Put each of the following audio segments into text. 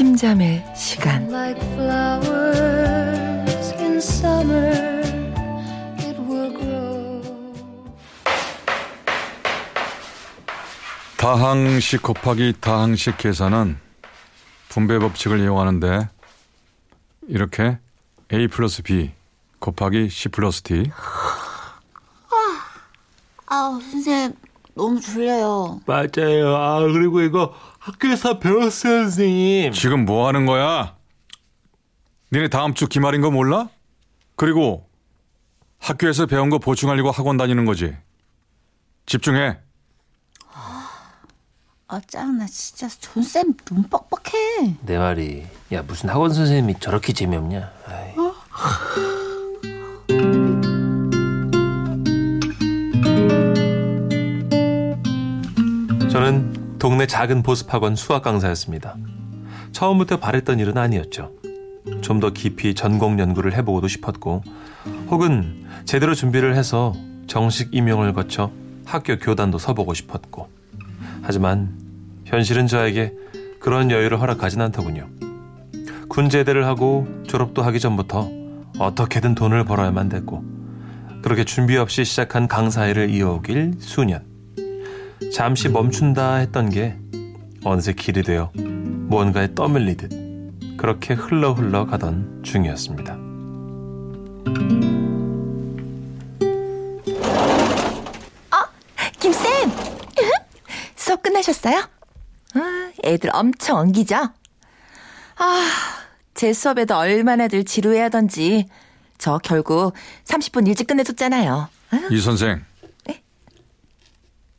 침잠의 시간. Like flowers in summer, it will grow. 다항식 곱하기 다항식 계산은 분배 법칙을 이용하는데 이렇게 a 플러스 b 곱하기 c 플러스 d. 아우 선생님 너무 졸려요. 맞아요. 아, 그리고 이거 학교에서 배웠어요, 선생님. 지금 뭐 하는 거야? 니네 다음 주 기말인 거 몰라? 그리고 학교에서 배운 거 보충하려고 학원 다니는 거지. 집중해. 아 짱나 진짜 존쌤 눈 뻑뻑해. 내 말이. 야, 무슨 학원 선생님이 저렇게 재미없냐? 아이. 저는 동네 작은 보습학원 수학 강사였습니다. 처음부터 바랬던 일은 아니었죠. 좀 더 깊이 전공 연구를 해보고도 싶었고, 혹은 제대로 준비를 해서 정식 임용을 거쳐 학교 교단도 서보고 싶었고, 하지만 현실은 저에게 그런 여유를 허락하진 않더군요. 군 제대를 하고 졸업도 하기 전부터 어떻게든 돈을 벌어야만 됐고, 그렇게 준비 없이 시작한 강사일을 이어오길 수년. 잠시 멈춘다 했던 게 어느새 길이 되어 무언가에 떠밀리듯 그렇게 흘러 흘러 가던 중이었습니다. 김쌤 수업 끝나셨어요? 아, 애들 엄청 엉기죠? 아 제 수업에도 얼마나들 지루해하던지 저 결국 30분 일찍 끝내줬잖아요 아, 이 선생.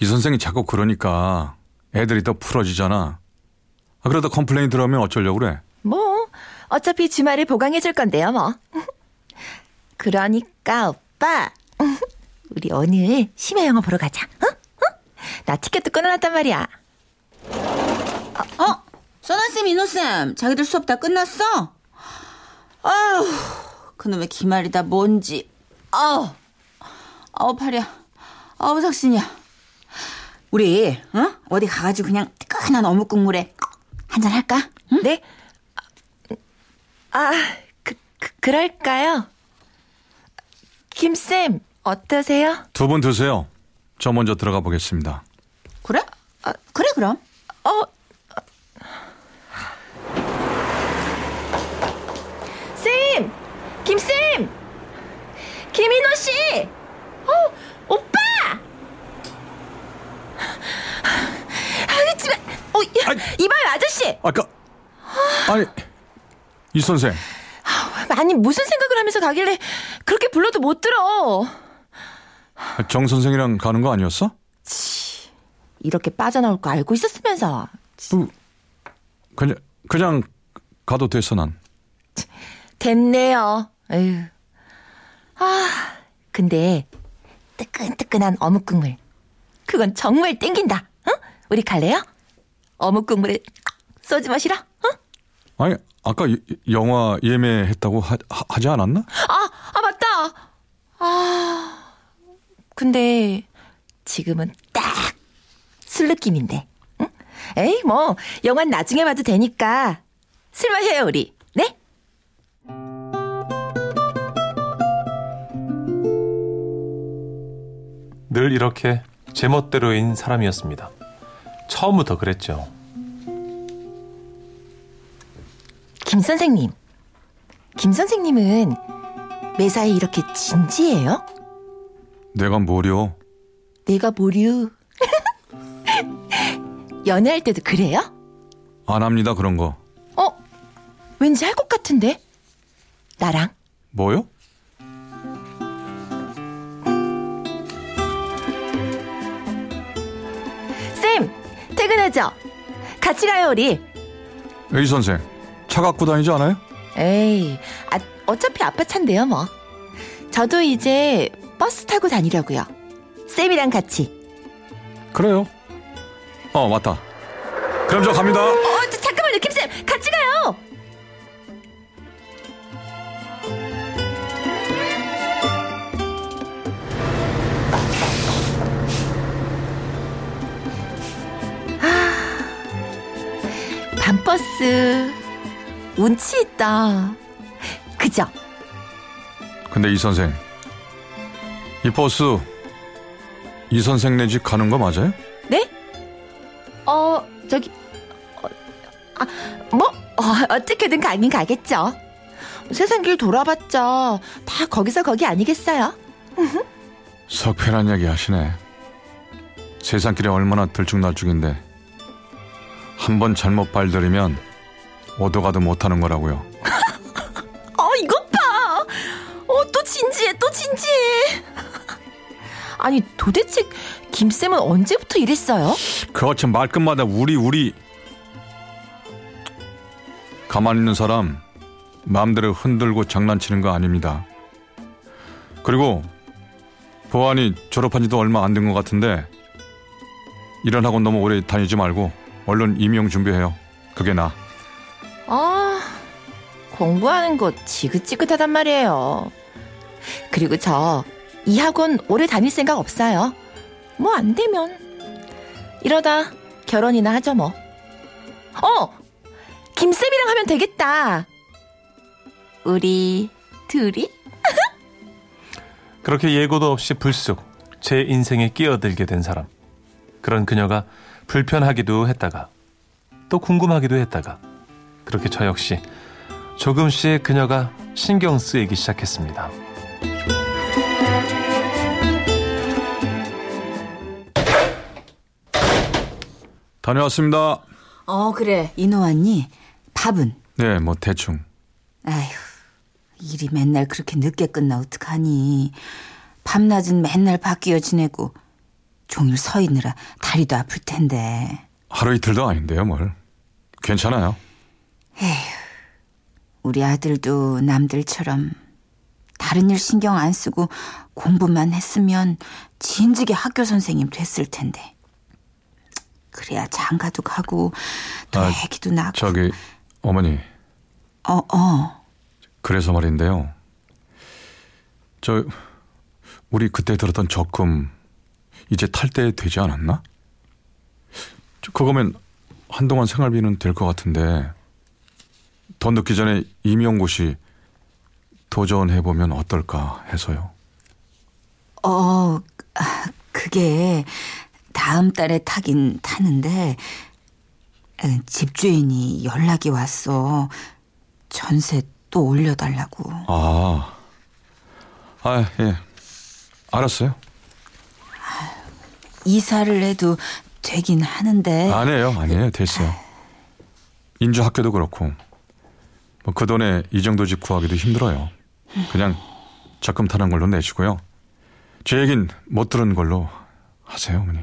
이 선생이 자꾸 그러니까 애들이 더 풀어지잖아. 아, 그러다 complain 들어오면 어쩌려고 그래? 뭐 어차피 주말에 보강해줄 건데요 뭐 그러니까 오빠 우리 오늘 심야 영화 보러 가자 어? 어? 나 티켓도 끊어놨단 말이야 어? 써나쌤, 이노쌤, 자기들 수업 다 끝났어? 아휴, 그놈의 기말이다, 뭔지. 아우, 아우, 팔이야. 아우, 삭신이야. 우리, 어? 어디 가가지고 그냥 뜨끈한 어묵 국물에 한잔 할까? 응? 네? 아, 그, 그 그럴까요? 김쌤, 어떠세요? 두 분 드세요. 저 먼저 들어가 보겠습니다. 그래? 아, 그래, 그럼. 어, 쌤! 김쌤! 김인호 씨! 어, 오빠! 아니, 집에, 어, 야, 이봐요, 아저씨! 아까 아니 이 선생 아니, 무슨 생각을 하면서 가길래 그렇게 불러도 못 들어. 정 선생이랑 가는 거 아니었어? 이렇게 빠져나올 거 알고 있었으면서. 그, 그냥 그냥 가도 됐어 난. 됐네요. 에휴. 아, 근데 뜨끈뜨끈한 어묵 국물. 그건 정말 땡긴다. 응? 우리 갈래요? 어묵 국물에 소주 마시러? 응? 아니 아까 이- 영화 예매했다고 하, 하- 하지 않았나? 아, 아 맞다. 아, 근데 지금은 딱 술 느낌인데. 응? 에이 뭐 영화 나중에 봐도 되니까 술 마셔요 우리. 네? 늘 이렇게 제멋대로인 사람이었습니다. 처음부터 그랬죠. 김 선생님. 김 선생님은 매사에 이렇게 진지해요? 내가 뭐려? 내가 뭐류. 연애할 때도 그래요? 안 합니다 그런 거. 어? 왠지 할 것 같은데? 나랑? 뭐요? 퇴근하죠? 같이 가요, 우리. A 선생 차 갖고 다니지 않아요? 에이, 아, 어차피 아빠 차인데요, 뭐. 저도 이제 버스 타고 다니려고요. 쌤이랑 같이. 그래요. 어, 맞다. 그럼 저 갑니다. 어, 저, 잠깐만요, 김쌤! 같이 가요! 버스. 운치 있다. 그죠? 근데 이 선생, 이 버스 이 선생 네 집 가는 거 맞아요? 네? 어, 저기, 어, 아, 뭐, 어, 어떻게든 가긴 가겠죠. 세상 길 돌아봤자 다 거기서 거기 아니겠어요? 석회란 얘기 하시네. 세상길이 얼마나 들쭉날쭉인데 한 번 잘못 발들이면 오도 가도 못하는 거라고요. 어, 이것 봐! 어, 또 진지해, 또 진지해! 아니, 도대체 김 쌤은 언제부터 이랬어요? 그렇지 말끝마다 우리 우리 가만히 있는 사람 마음대로 흔들고 장난치는 거 아닙니다. 그리고 보안이 졸업한 지도 얼마 안 된 것 같은데 이런 학원 너무 오래 다니지 말고 얼른 임용 준비해요. 그게 나. 아, 공부하는 거 지긋지긋하단 말이에요. 그리고 저 이 학원 오래 다닐 생각 없어요. 뭐 안 되면 이러다 결혼이나 하죠 뭐. 어, 김쌤이랑 하면 되겠다. 우리 둘이? 그렇게 예고도 없이 불쑥 제 인생에 끼어들게 된 사람. 그런 그녀가 불편하기도 했다가 또 궁금하기도 했다가 그렇게 저 역시 조금씩 그녀가 신경 쓰이기 시작했습니다. 다녀왔습니다. 어, 그래. 인호 왔니? 밥은? 네, 뭐 대충. 아휴, 일이 맨날 그렇게 늦게 끝나 어떡하니. 밤낮은 맨날 바뀌어 지내고 종일 서 있느라 다리도 아플 텐데. 하루 이틀도 아닌데요, 뭘. 괜찮아요. 우리 아들도 남들처럼 다른 일 신경 안 쓰고 공부만 했으면 진즉에 학교 선생님 됐을 텐데. 그래야 장가도 가고 또 아, 애기도 낳고. 저기 어머니 어, 어. 그래서 말인데요. 저 우리 그때 들었던 적금 이제 탈 때 되지 않았나? 저, 그거면 한동안 생활비는 될 것 같은데 더 늦기 전에 임용고시 도전해 보면 어떨까 해서요. 어, 아, 그게 다음 달에 타긴 타는데 에, 집주인이 연락이 왔어. 전세 또 올려달라고. 아, 아 예, 알았어요. 이사를 해도 되긴 하는데 아니에요, 아니에요, 됐어요. 인주 학교도 그렇고 뭐 그 돈에 이 정도 집 구하기도 힘들어요. 그냥 적금 타는 걸로 내시고요. 제 얘긴 못 들은 걸로 하세요, 어머니.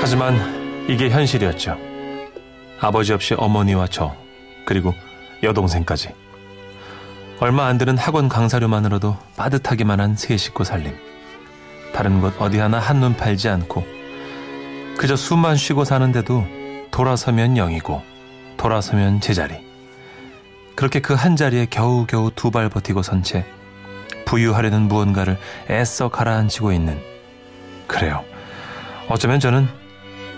하지만 이게 현실이었죠. 아버지 없이 어머니와 저, 그리고 여동생까지. 얼마 안 드는 학원 강사료만으로도 빠듯하기만 한 세 식구 살림. 다른 곳 어디 하나 한눈 팔지 않고 그저 숨만 쉬고 사는데도 돌아서면 영이고 돌아서면 제자리. 그렇게 그 한 자리에 겨우겨우 두 발 버티고 선 채 부유하려는 무언가를 애써 가라앉히고 있는 그래요. 어쩌면 저는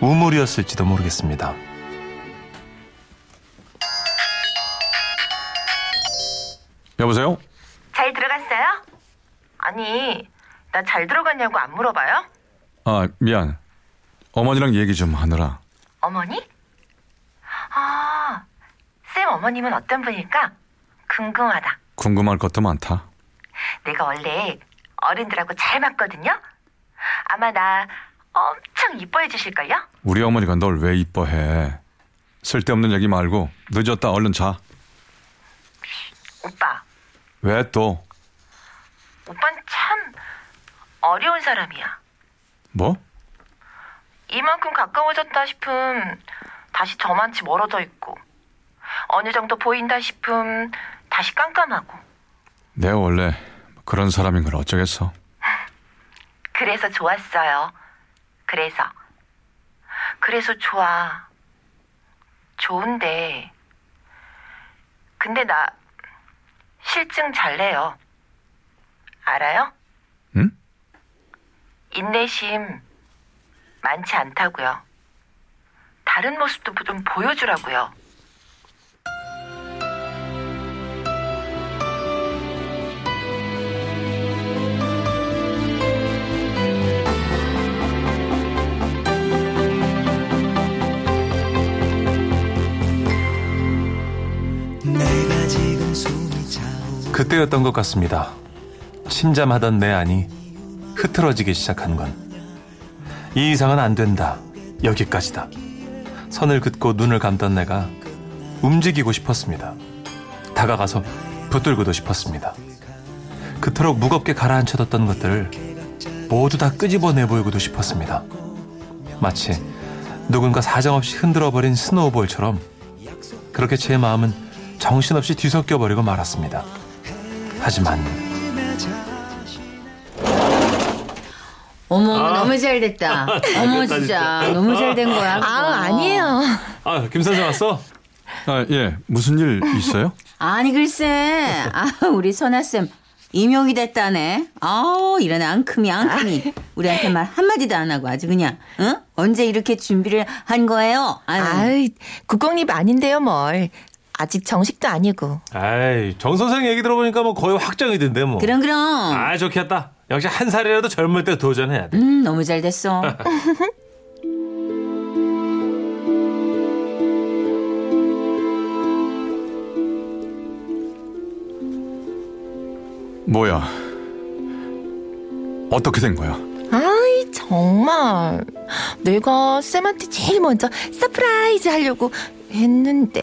우물이었을지도 모르겠습니다. 여보세요? 잘 들어갔어요? 아니, 나 잘 들어갔냐고 안 물어봐요? 아, 미안. 어머니랑 얘기 좀 하느라. 어머니? 아, 쌤 어머님은 어떤 분일까? 궁금하다. 궁금할 것도 많다. 내가 원래 어른들하고 잘 맞거든요? 아마 나 엄청 이뻐해 주실걸요? 우리 어머니가 널 왜 이뻐해? 쓸데없는 얘기 말고 늦었다 얼른 자. 오빠, 왜 또? 오빠는 참 어려운 사람이야. 뭐? 이만큼 가까워졌다 싶음 다시 저만치 멀어져 있고 어느 정도 보인다 싶음 다시 깜깜하고 내가 원래 그런 사람인 걸 어쩌겠어. 그래서 좋았어요. 그래서 그래서 좋아. 좋은데 근데 나 실증 잘 내요. 알아요? 응? 인내심 많지 않다고요. 다른 모습도 좀 보여주라고요. 그때였던 것 같습니다. 침잠하던 내 안이 흐트러지기 시작한 건. 이 이상은 안 된다. 여기까지다. 선을 긋고 눈을 감던 내가 움직이고 싶었습니다. 다가가서 붙들고도 싶었습니다. 그토록 무겁게 가라앉혀뒀던 것들을 모두 다 끄집어내 보이고도 싶었습니다. 마치 누군가 사정없이 흔들어버린 스노우볼처럼 그렇게 제 마음은 정신없이 뒤섞여 버리고 말았습니다. 하지만 어머 너무 잘 됐다. 어머 진짜 너무 잘 된 거야. 그거. 아, 아니에요. 아, 김 선생 왔어? 아, 예. 무슨 일 있어요? 아니 글쎄. 아 우리 선아 쌤 임용이 됐다네. 아우 이런 앙큼이 앙큼이 우리한테 말 한마디도 안 하고 아주 그냥 응? 언제 이렇게 준비를 한 거예요? 아유. 아이, 국공립 아닌데요, 뭘. 아직 정식도 아니고. 아이, 정 선생 얘기 들어보니까 뭐 거의 확정이 된대 뭐. 그럼 그럼. 아, 좋겠다. 역시 한 살이라도 젊을 때 도전해야 돼. 음 너무 잘 됐어. 뭐야? 어떻게 된 거야? 아이, 정말. 내가 쌤한테 제일 먼저 surprise 하려고 했는데.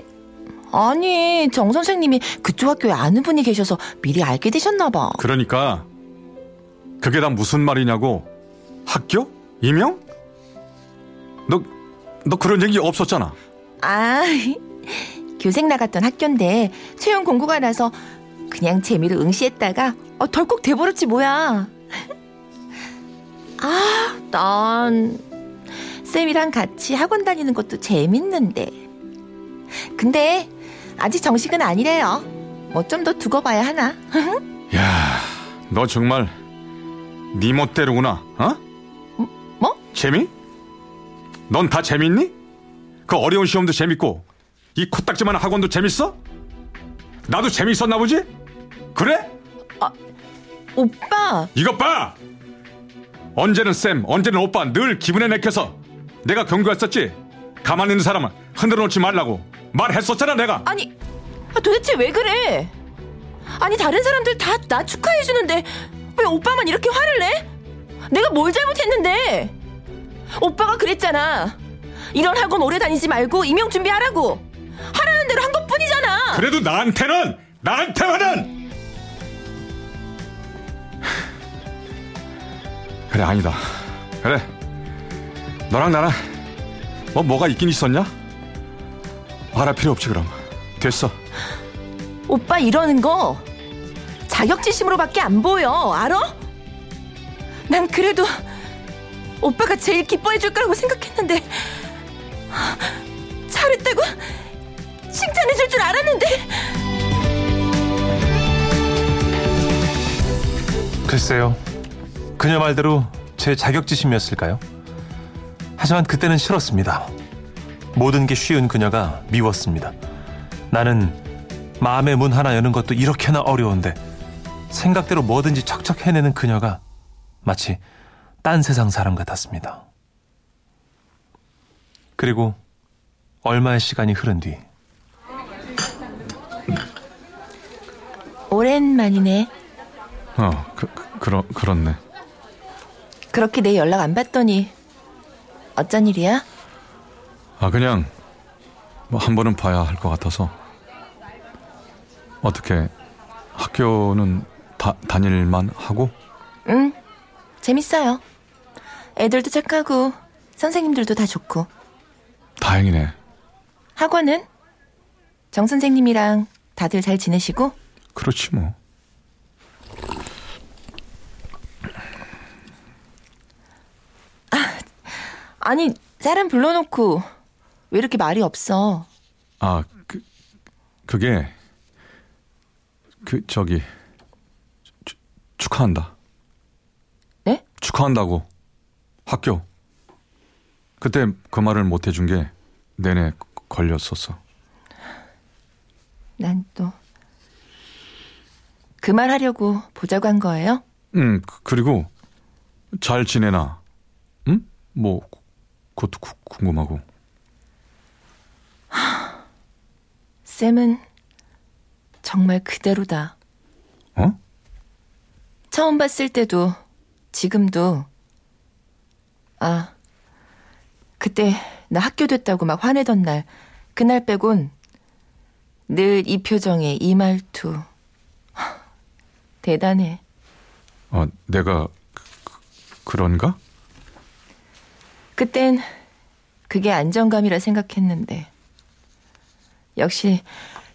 아니, 정 선생님이 그쪽 학교에 아는 분이 계셔서 미리 알게 되셨나봐. 그러니까 그게 다 무슨 말이냐고? 학교? 이명? 너, 너 그런 얘기 없었잖아. 아, 교생 나갔던 학교인데 채용 공고가 나서 그냥 재미로 응시했다가 어, 덜컥 돼버렸지 뭐야. 아, 난 쌤이랑 같이 학원 다니는 것도 재밌는데. 근데 아직 정식은 아니래요. 뭐 좀 더 두고 봐야 하나? 야, 너 정말 네 멋대로구나. 어? 뭐? 재미? 넌 다 재밌니? 그 어려운 시험도 재밌고 이 코딱지만한 학원도 재밌어? 나도 재밌었나 보지? 그래? 오빠, 이것 봐! 언제는 쌤, 언제는 오빠 늘 기분에 내켜서 내가 경고했었지? 가만히 있는 사람은 흔들어 놓지 말라고 말했었잖아 내가 아니, 아, 도대체 왜 그래? 아니, 다른 사람들 다 나 축하해 주는데 왜 오빠만 이렇게 화를 내? 내가 뭘 잘못했는데? 오빠가 그랬잖아. 이런 학원 오래 다니지 말고 임용 준비하라고. 하라는 대로 한 것 뿐이잖아. 그래도 나한테는 나한테 화는 그래 아니다 그래 너랑 나랑 뭐 뭐가 있긴 있었냐 말할 필요 없지 그럼 됐어 오빠 이러는 거 자격지심으로밖에 안 보여. 알아? 난 그래도 오빠가 제일 기뻐해 줄 거라고 생각했는데 잘했다고 칭찬해 줄 줄 알았는데 글쎄요. 그녀 말대로 제 자격지심이었을까요? 하지만 그때는 싫었습니다. 모든 게 쉬운 그녀가 미웠습니다. 나는 마음의 문 하나 여는 것도 이렇게나 어려운데 생각대로 뭐든지 척척 해내는 그녀가 마치 딴 세상 사람 같았습니다. 그리고 얼마의 시간이 흐른 뒤 오랜만이네. 어 그, 그, 그러, 그렇네 그렇게 내 연락 안 받더니 어쩐 일이야? 아 그냥 뭐 한 번은 봐야 할 것 같아서 어떻게 학교는 다, 다닐만 하고 응, 재밌어요. 애들도 착하고 선생님들도 다 좋고. 다행이네. 학원은? 정 선생님이랑 다들 잘 지내시고? 그렇지 뭐. 아니, 사람 불러놓고 왜 이렇게 말이 없어? 아, 그, 그게, 그, 저기, 추- 축하한다. 네? 축하한다고. 학교. 그때 그 말을 못 해준 게 내내 걸렸었어. 난 또. 그 말 하려고 보자고 한 거예요? 응, 그- 그리고 잘 지내나? 응? 뭐, 그것도 구- 궁금하고. 쌤은 정말 그대로다. 어? 처음 봤을 때도 지금도 아 그때 나 학교 됐다고 막 화내던 날 그날 빼곤 늘 이 표정에 이 말투 하, 대단해 어, 내가 그, 그- 그런가? 그땐 그게 안정감이라 생각했는데 역시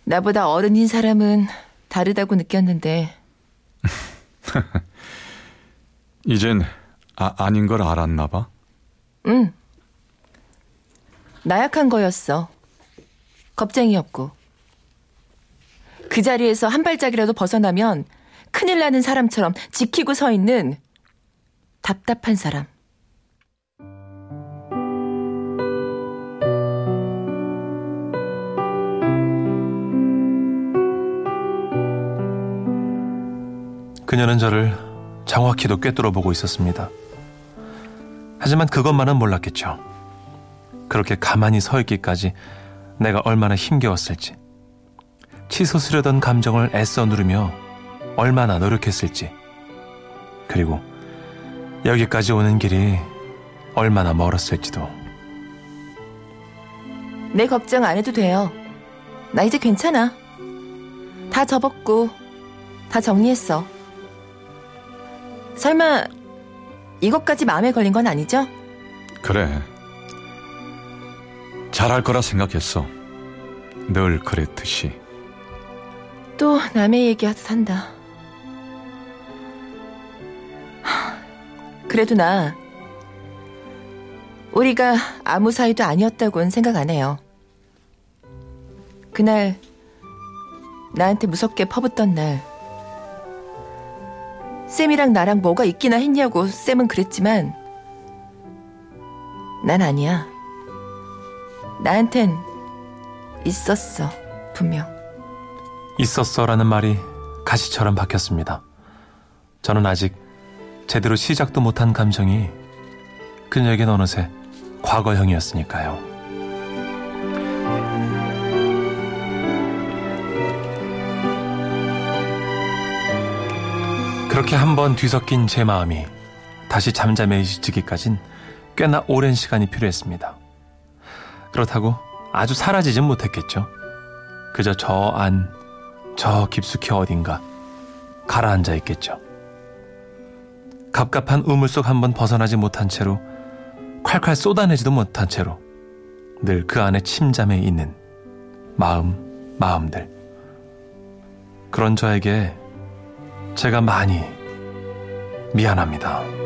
나보다 어른인 사람은 다르다고 느꼈는데 이젠 아, 아닌 걸 알았나 봐. 응. 나약한 거였어. 겁쟁이였고. 그 자리에서 한 발짝이라도 벗어나면 큰일 나는 사람처럼 지키고 서 있는 답답한 사람. 그녀는 저를 정확히도 꿰뚫어 보고 있었습니다. 하지만 그것만은 몰랐겠죠. 그렇게 가만히 서 있기까지 내가 얼마나 힘겨웠을지, 치솟으려던 감정을 애써 누르며 얼마나 노력했을지, 그리고 여기까지 오는 길이 얼마나 멀었을지도. 내 걱정 안 해도 돼요. 나 이제 괜찮아. 다 접었고, 다 정리했어. 설마, 이것까지 마음에 걸린 건 아니죠? 그래. 잘할 거라 생각했어. 늘 그랬듯이. 또 남의 얘기하듯 한다. 하, 그래도 나 우리가 아무 사이도 아니었다고는 생각 안 해요. 그날 나한테 무섭게 퍼붓던 날 쌤이랑 나랑 뭐가 있기나 했냐고 쌤은 그랬지만 난 아니야. 나한텐 있었어 분명. 있었어라는 말이 가시처럼 박혔습니다. 저는 아직 제대로 시작도 못한 감정이 그녀에겐 어느새 과거형이었으니까요. 그렇게 한번 뒤섞인 제 마음이 다시 잠잠해지기까진 꽤나 오랜 시간이 필요했습니다. 그렇다고 아주 사라지진 못했겠죠. 그저 저 안, 저 깊숙이 어딘가 가라앉아 있겠죠. 갑갑한 우물 속 한번 벗어나지 못한 채로 콸콸 쏟아내지도 못한 채로 늘 그 안에 침잠해 있는 마음, 마음들. 그런 저에게 제가 많이 미안합니다.